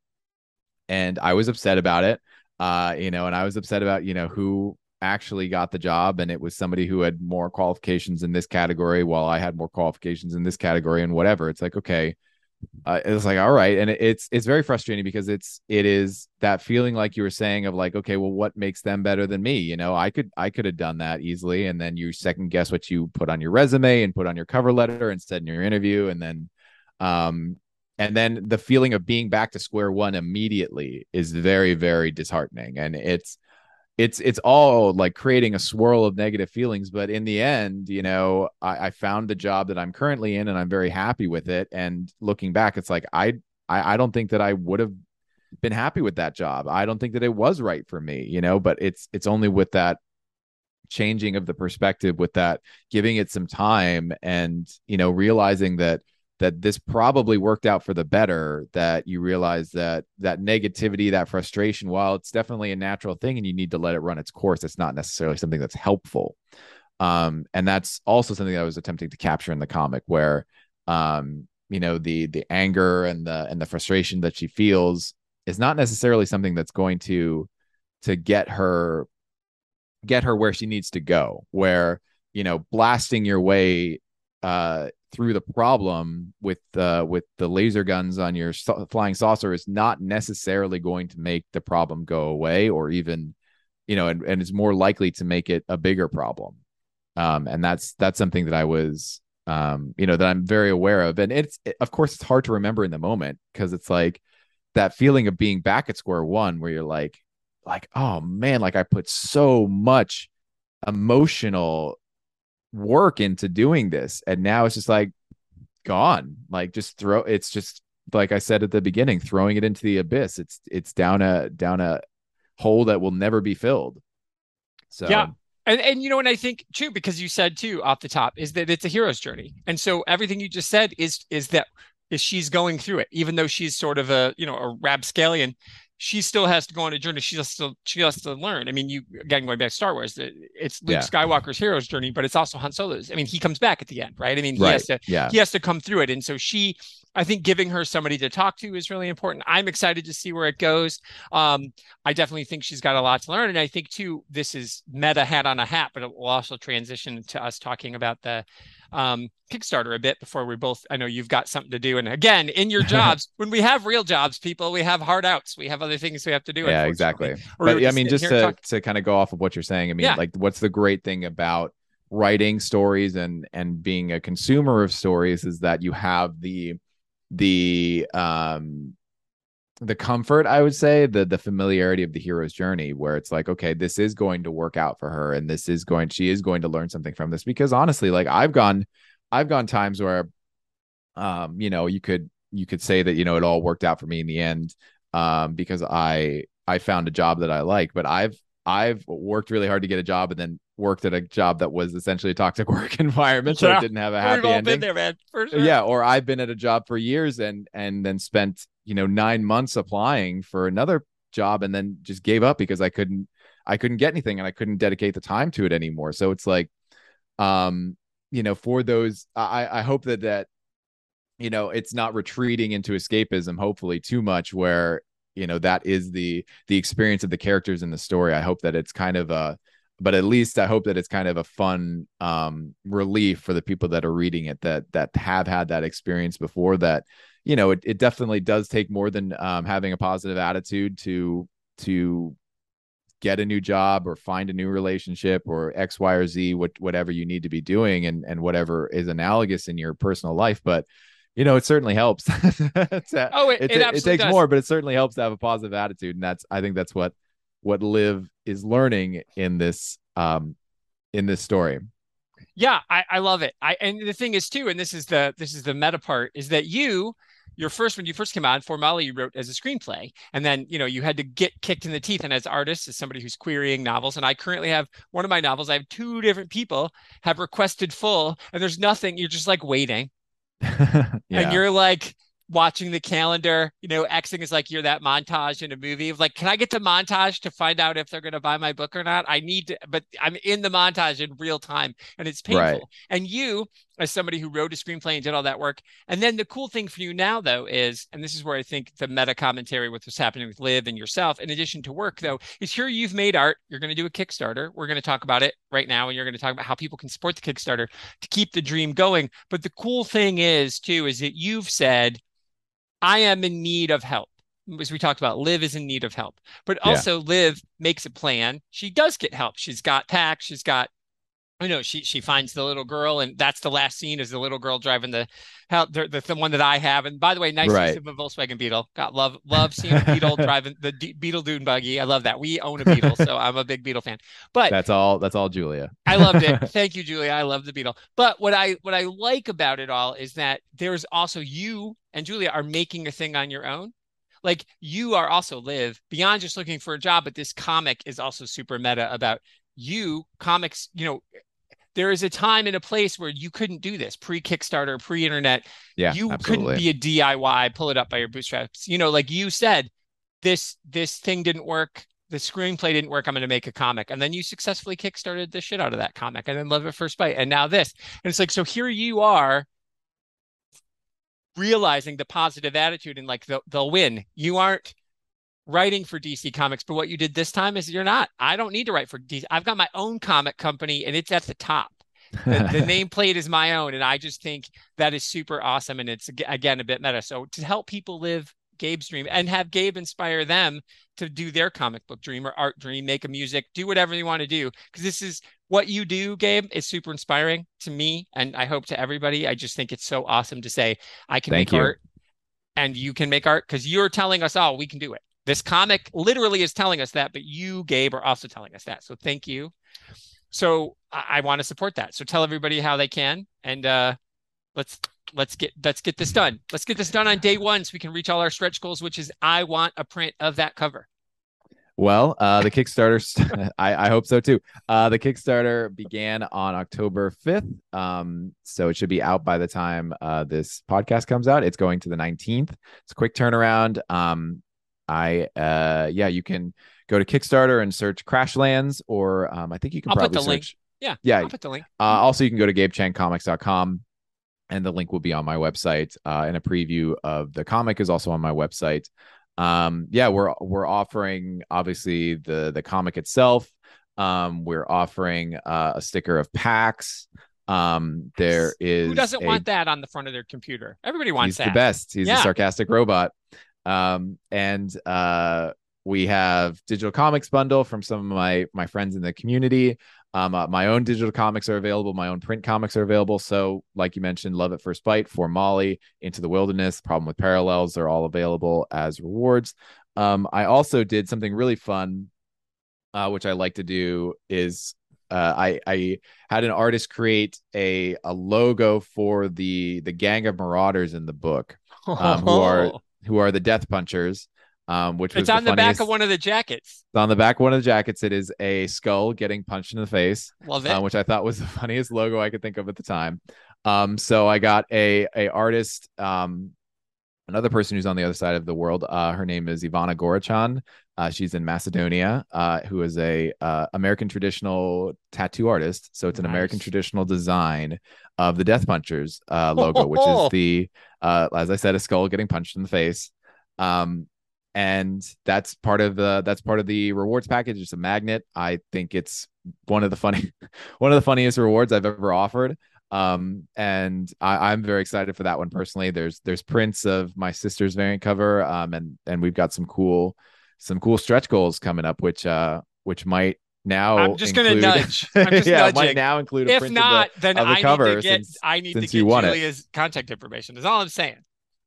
and i was upset about it uh you know and i was upset about you know who actually got the job. And it was somebody who had more qualifications in this category while I had more qualifications in this category and whatever. It's like, okay, uh, it's like, all right. And it, it's, it's very frustrating because it's, it is that feeling like you were saying of like, okay, well, what makes them better than me? You know, I could, I could have done that easily. And then you second guess what you put on your resume and put on your cover letter instead in your interview. And then, um, and then the feeling of being back to square one immediately is very, very disheartening. And it's, it's it's all like creating a swirl of negative feelings but in the end you know I, I found the job that i'm currently in and i'm very happy with it. And looking back it's like i i, I don't think that i would have been happy with that job. I don't think that it was right for me you know but it's it's only with that changing of the perspective with that giving it some time and you know realizing that that this probably worked out for the better that you realize that that negativity that frustration while it's definitely a natural thing and you need to let it run its course it's not necessarily something that's helpful. Um and that's also something that i was attempting to capture in the comic where um you know the the anger and the and the frustration that she feels is not necessarily something that's going to to get her get her where she needs to go where you know blasting your way uh through the problem with uh with the laser guns on your flying saucer is not necessarily going to make the problem go away or even you know and, and it's more likely to make it a bigger problem. Um, and that's that's something that I was um, you know that I'm very aware of, and it's it, of course it's hard to remember in the moment because it's like that feeling of being back at square one where you're like like oh man like I put so much emotional work into doing this. And now it's just like gone. Like just throw it's just like I said at the beginning throwing it into the abyss. It's it's down a down a hole that will never be filled. So Yeah. And and you know, and I think too, because you said too off the top, is that it's a hero's journey. And so everything you just said is is that is she's going through it, even though she's sort of a you know a rapscallion, she still has to go on a journey. She has to she has to learn. I mean, you again going back to Star Wars, it's Luke Yeah. Skywalker's hero's journey, but it's also Han Solo's. I mean, he comes back at the end, right? I mean, he right has to yeah he has to come through it. And so she, I think giving her somebody to talk to is really important. I'm excited to see where it goes. Um, I definitely think she's got a lot to learn. And I think too, this is meta hat on a hat, but it will also transition to us talking about the um, Kickstarter a bit before we both, I know you've got something to do. And again, in your [laughs] jobs, when we have real jobs, people, we have hard outs. We have other things we have to do. yeah exactly Or but i mean just to to kind of go off of what you're saying i mean Yeah. like what's the great thing about writing stories and and being a consumer of stories is that you have the the um the comfort i would say the the familiarity of the hero's journey where it's like okay this is going to work out for her and this is going she is going to learn something from this because honestly like i've gone i've gone times where um you know you could you could say that you know it all worked out for me in the end um because i i found a job that i like but i've i've worked really hard to get a job and then worked at a job that was essentially a toxic [laughs] work environment so Yeah. it didn't have a We've happy all ending been there, man. For sure. yeah or i've been at a job for years and and then spent you know nine months applying for another job and then just gave up because i couldn't i couldn't get anything and i couldn't dedicate the time to it anymore. So it's like um you know for those i i hope that that you know it's not retreating into escapism hopefully too much where you know that is the the experience of the characters in the story. I hope that it's kind of a but at least i hope that it's kind of a fun um relief for the people that are reading it that that have had that experience before that you know it, it definitely does take more than um having a positive attitude to to get a new job or find a new relationship or x y or z what whatever you need to be doing and and whatever is analogous in your personal life but you know it certainly helps [laughs] a- [laughs] Oh, it, it, it, it takes does. more but it certainly helps to have a positive attitude and that's i think that's what what liv is learning in this um in this story Yeah, I, I love it. I and the thing is too, and this is the this is the meta part, is that you your first when you first came on, For Molly you wrote as a screenplay, and then you know you had to get kicked in the teeth. And as artists, as somebody who's querying novels, and I currently have one of my novels, I have two different people have requested full, and there's nothing. You're just like waiting, [laughs] and you're like watching the calendar. You know, Xing is like you're that montage in a movie of like, can I get to montage to find out if they're going to buy my book or not? I need to, but I'm in the montage in real time, and it's painful. Right. And you, as somebody who wrote a screenplay and did all that work, and then the cool thing for you now though is, and this is where I think the meta commentary with what's happening with Liv and yourself, in addition to work though, is here you've made art. You're going to do a Kickstarter. We're going to talk about it right now, and you're going to talk about how people can support the Kickstarter to keep the dream going. But the cool thing is too is that you've said, I am in need of help. As we talked about, Liv is in need of help, but Yeah. also Liv makes a plan. She does get help. She's got tax. She's got, you know, she she finds the little girl, and that's the last scene is the little girl driving the how the, the, the one that I have. And by the way, nice Right. use of a Volkswagen Beetle. Got love love seeing a Beetle [laughs] driving the D- Beetle Dune buggy. I love that. We own a Beetle, so I'm a big Beetle fan. But that's all that's all julia I loved it. [laughs] Thank you, Julia. I love the Beetle. But what I what I like about it all is that there's also you and Julia are making a thing on your own. Like you are also live beyond just looking for a job, but this comic is also super meta about you comics, you know, there is a time and a place where you couldn't do this pre-Kickstarter, pre-internet. yeah you absolutely. couldn't be a DIY, pull it up by your bootstraps. You know, like you said, this this thing didn't work. The screenplay didn't work. I'm going to make a comic, and then you successfully kickstarted the shit out of that comic, and then love at first bite, and now this. And it's like, so here you are, realizing the positive attitude and like they'll, they'll win. You aren't writing for DC Comics, but what you did this time is you're not. I don't need to write for DC. I've got my own comic company, and it's at the top the, the [laughs] nameplate is my own and i just think that is super awesome and it's again a bit meta so to help people live Gabe's dream and have Gabe inspire them to do their comic book dream or art dream, make a music, do whatever you want to do. Because this is what you do, Gabe, is super inspiring to me. And I hope to everybody. I just think it's so awesome to say, I can Thank make you. art and you can make art because you're telling us, oh, we can do it. This comic literally is telling us that, but you, Gabe, are also telling us that. So thank you. So I, I want to support that. So tell everybody how they can, and uh, let's let's get let's get this done. Let's get this done on day one so we can reach all our stretch goals, which is I want a print of that cover. Well, uh, the Kickstarter, [laughs] I, I hope so too. Uh, the Kickstarter began on October 5th. Um, so it should be out by the time uh, this podcast comes out. It's going to the 19th. It's a quick turnaround. Um, I, uh, yeah, you can go to Kickstarter and search Crashlands, or um, I think you can I'll put probably the link. Yeah, Yeah. I'll put the link. Uh, also, you can go to gabechengcomics.com and the link will be on my website. Uh, and a preview of the comic is also on my website. Um, yeah, we're we're offering obviously the the comic itself. Um, we're offering uh, a sticker of PAX. Um, there is Who doesn't a- want that on the front of their computer? Everybody wants he's that. the best. He's Yeah. a sarcastic robot. Um, and uh, we have digital comics bundle from some of my my friends in the community. Um, uh, my own digital comics are available. My own print comics are available. So, like you mentioned, Love at First Bite for Molly, Into the Wilderness, Problem with Parallels—they're all available as rewards. Um, I also did something really fun, uh, which I like to do is uh, I I had an artist create a a logo for the the gang of marauders in the book um, who are who are the Death Punchers. Um, which was it's on the, back of one of the jackets. on the back of one of the jackets. It is a skull getting punched in the face, Love it. uh, which I thought was [laughs] the funniest logo I could think of at the time. Um, so I got a a artist, um, another person who's on the other side of the world. Uh, her name is Ivana Gorachan. Uh, she's in Macedonia, uh, who is a uh, American traditional tattoo artist. So it's an American traditional design of the Death Punchers uh, [laughs] logo, which is the, [laughs] uh, as I said, a skull getting punched in the face. Um, and that's part of the that's part of the rewards package. It's a magnet. I think it's one of the funny, [laughs] one of the funniest rewards I've ever offered. Um, and I, I'm very excited for that one personally. There's there's prints of my sister's variant cover, um, and and we've got some cool some cool stretch goals coming up, which uh which might now I'm just gonna nudge. [laughs] I'm just yeah, it might now include a print. if not, of the, then the I cover need to get since- I need to get want it. Contact information. That's all I'm saying.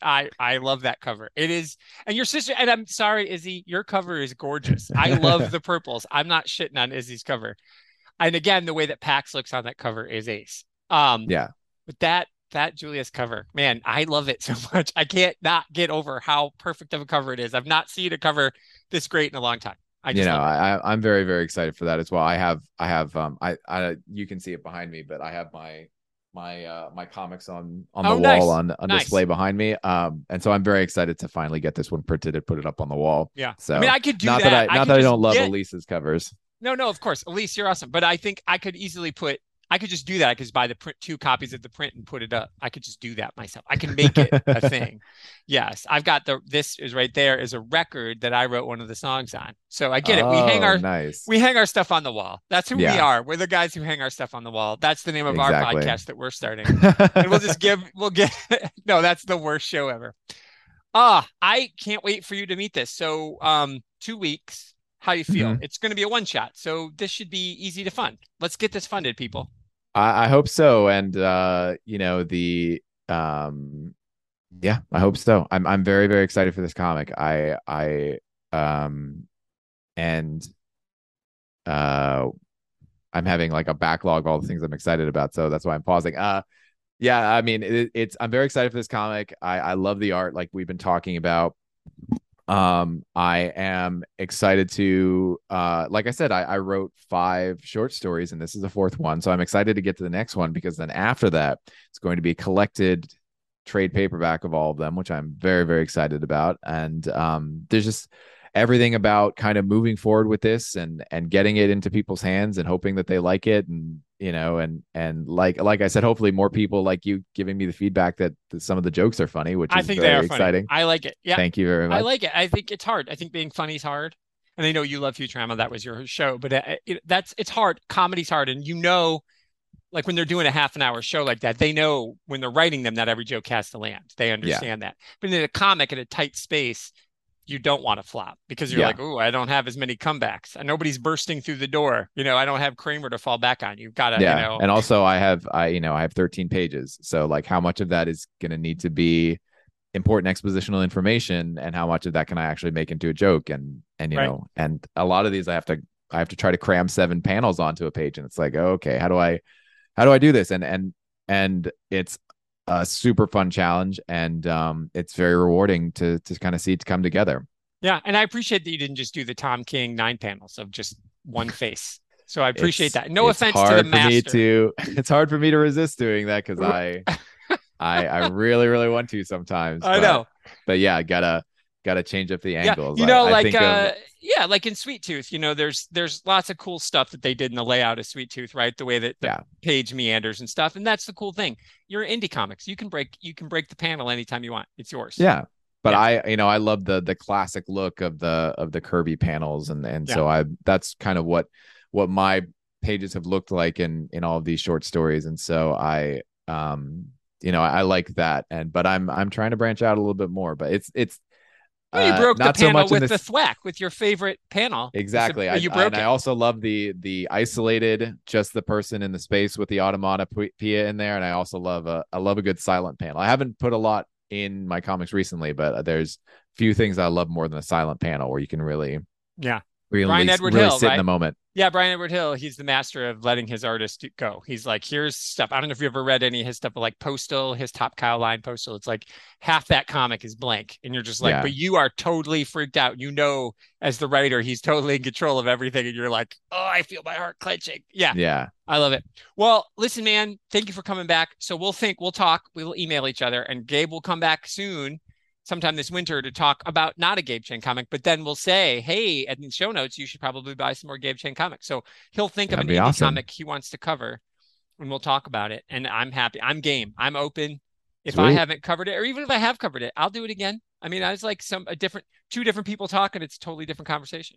I I love that cover. It is, and your sister. And I'm sorry, Izzy, your cover is gorgeous. I love [laughs] the purples. I'm not shitting on Izzy's cover. And again, the way that Pax looks on that cover is ace. Um, yeah. but that that Julia's cover, man, I love it so [laughs] much. I can't not get over how perfect of a cover it is. I've not seen a cover this great in a long time. I you know. I, I- I'm very, very excited for that as well. I have, I have, um, I, I, you can see it behind me, but I have my, my, uh, my comics on on the Oh, wall nice. on on Nice. display behind me. Um, and so I'm very excited to finally get this one printed and put it up on the wall. Yeah. So I mean, I could do not that. that, I, not could that I don't love get- Elise's covers. No, no, of course. Elise, you're awesome. But I think I could easily put I could just do that. I could just buy the print two copies of the print and put it up. I could just do that myself. I can make it a [laughs] thing. Yes. I've got the this is right there is a record that I wrote one of the songs on. So I get it. We hang Oh, our nice. we hang our stuff on the wall. That's who we are. We're the guys who hang our stuff on the wall. That's the name of Exactly. our podcast that we're starting. [laughs] and we'll just give we'll get [laughs] no that's the worst show ever ah i can't wait for you to meet this so um two weeks how you feel Mhm. it's going to be a one shot so this should be easy to fund let's get this funded people I, I hope so. And uh, you know, the um yeah, I hope so. I'm I'm very, very excited for this comic. I I um and uh I'm having like a backlog of all the things I'm excited about. So that's why I'm pausing. Uh yeah, I mean it, it's I'm very excited for this comic. I I love the art like we've been talking about. Um I am excited to uh like I said, I, I wrote five short stories and this is the fourth one. So I'm excited to get to the next one because then after that it's going to be a collected trade paperback of all of them, which I'm very, very excited about. And um there's just everything about kind of moving forward with this and and getting it into people's hands and hoping that they like it and you know and and like like I said hopefully more people like you giving me the feedback that, that some of the jokes are funny which is i think very they are exciting. funny. i like it. Yeah. Thank you very much. i like it. I think it's hard. I think being funny is hard. And i know you love futurama. That was your show but uh, it, that's it's hard. Comedy's hard. And you know like when they're doing a half an hour show like that, they know when they're writing them that every joke has to land. They understand that. But in a comic in a tight space, you don't want to flop because you're Yeah. like, oh, I don't have as many comebacks. And nobody's bursting through the door. You know, I don't have Kramer to fall back on. You've got to, yeah you know, and also i have i you know i have 13 pages so like how much of that is going to need to be important expositional information and how much of that can i actually make into a joke and and you Right. know and a lot of these i have to i have to try to cram seven panels onto a page and it's like okay how do i how do i do this and and and it's a super fun challenge and um it's very rewarding to to kind of see it come together yeah. And I appreciate that you didn't just do the Tom King nine panels of just one face. So I appreciate It's- that. No offense to hard the for master. me to [laughs] it's hard for me to resist doing that because I [laughs] I I really really want to sometimes. I but- know. but yeah, I gotta gotta change up the angles. Yeah, you know, I like think of- uh, yeah, like in Sweet Tooth, you know, there's there's lots of cool stuff that they did in the layout of Sweet Tooth, right? The way that the Yeah. page meanders and stuff, and that's the cool thing. You're indie comics. You can break you can break the panel anytime you want. It's yours. yeah. But Yeah. I, you know, I love the the classic look of the of the Kirby panels, and and so I that's kind of what what my pages have looked like in in all of these short stories, and so I, um, you know, I, like that, and but I'm I'm trying to branch out a little bit more, but it's it's Well, you uh, broke the not so panel much with this- the thwack with your favorite panel. A- Exactly. I, you I- broke and it. I also love the the isolated, just the person in the space with the automata pia in there, and I also love a I love a good silent panel. I haven't put a lot in my comics recently, but there's few things I love more than a silent panel where you can really Yeah. Really, Bryan Edward really Hill, sit in right? the moment. Yeah, Bryan Edward Hill, he's the master of letting his artist go. He's like, here's stuff. I don't know if you ever read any of his stuff, but like Postal, his top cow line Postal, it's like half that comic is blank. And you're just like, Yeah. but you are totally freaked out. You know, as the writer, he's totally in control of everything. And you're like, oh, I feel my heart clenching. Yeah, Yeah. I love it. Well, listen, man, thank you for coming back. So we'll think, we'll talk, we'll email each other, and Gabe will come back soon, sometime this winter, to talk about not a Gabe Cheng comic, but then we'll say, hey, in the show notes, you should probably buy some more Gabe Cheng comics. So he'll think That'd of an indie awesome. comic he wants to cover, and we'll talk about it. And I'm happy. I'm game. I'm open. If I haven't covered it, or even if I have covered it, I'll do it again. I mean, I was like some a different two different people talking. It's a totally different conversation.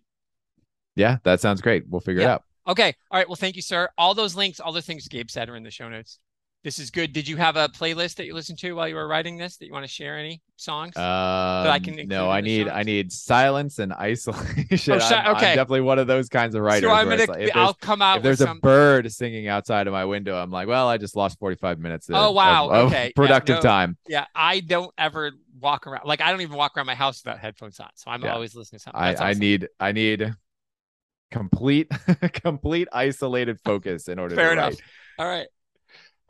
Yeah, that sounds great. We'll figure it out. Okay. All right. Well, thank you, sir. All those links, all the things Gabe said are in the show notes. This is good. Did you have a playlist that you listened to while you were writing this that you want to share any songs? Um, I can no, I need show I need silence and isolation. Oh, si- I'm, I'm okay. definitely one of those kinds of writers. so I'm gonna. like, I'll come out if there's a some. bird singing outside of my window, I'm like, well, I just lost 45 minutes. Of, Oh, wow. of- of Okay. Yeah, productive no. time. Yeah, I don't ever walk around. Like I don't even walk around my house without headphones on. So I'm Yeah. always listening to something. I, That's I awesome. need I need complete [laughs] complete isolated focus in order to Fair to enough. write. All right.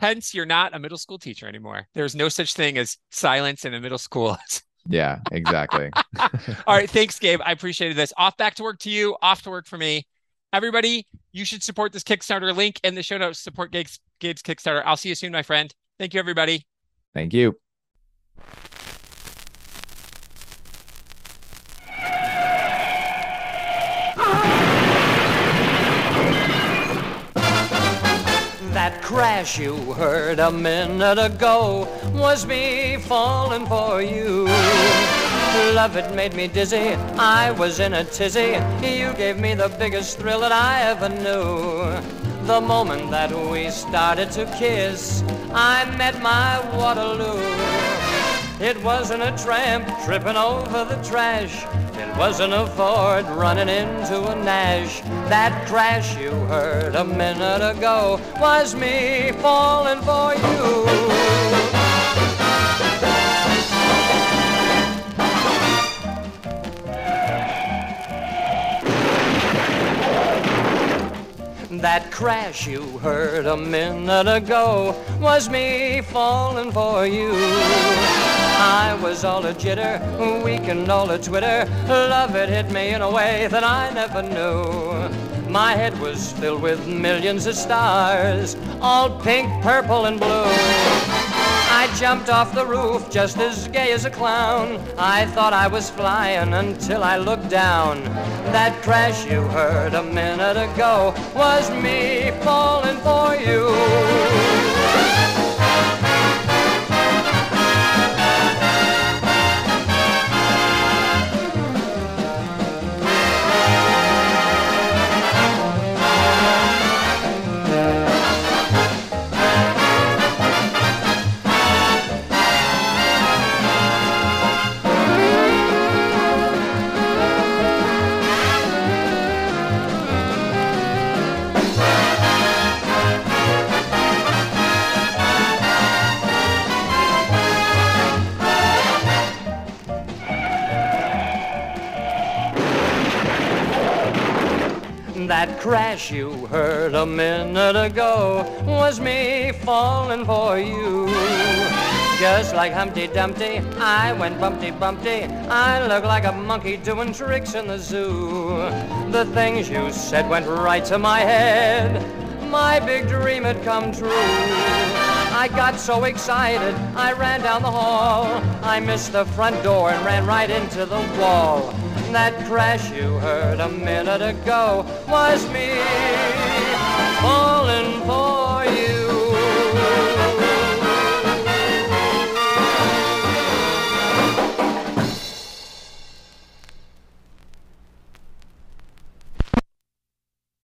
Hence, you're not a middle school teacher anymore. There's no such thing as silence in a middle school. [laughs] Yeah, exactly. [laughs] All right. Thanks, Gabe. I appreciated this. Off back to work to you, off to work for me. Everybody, you should support this Kickstarter link in the show notes. Support Gabe's, Gabe's Kickstarter. I'll see you soon, my friend. Thank you, everybody. Thank you. Crash you heard a minute ago was me falling for you. Love it made me dizzy, I was in a tizzy. You gave me the biggest thrill that I ever knew. The moment that we started to kiss, I met my Waterloo. It wasn't a tramp tripping over the trash. It wasn't a Ford running into a Nash. That crash you heard a minute ago was me falling for you. That crash you heard a minute ago was me falling for you. I was all a jitter, weak and all a twitter. Love it hit me in a way that I never knew. My head was filled with millions of stars, all pink, purple, and blue. I jumped off the roof just as gay as a clown. I thought I was flying until I looked down. That crash you heard a minute ago was me falling for you. Crash you heard a minute ago was me falling for you. Just like Humpty Dumpty, I went bumpty bumpty. I look like a monkey doing tricks in the zoo. The things you said went right to my head. My big dream had come true. I got so excited, I ran down the hall. I missed the front door and ran right into the wall. That crash you heard a minute ago was me. Falling for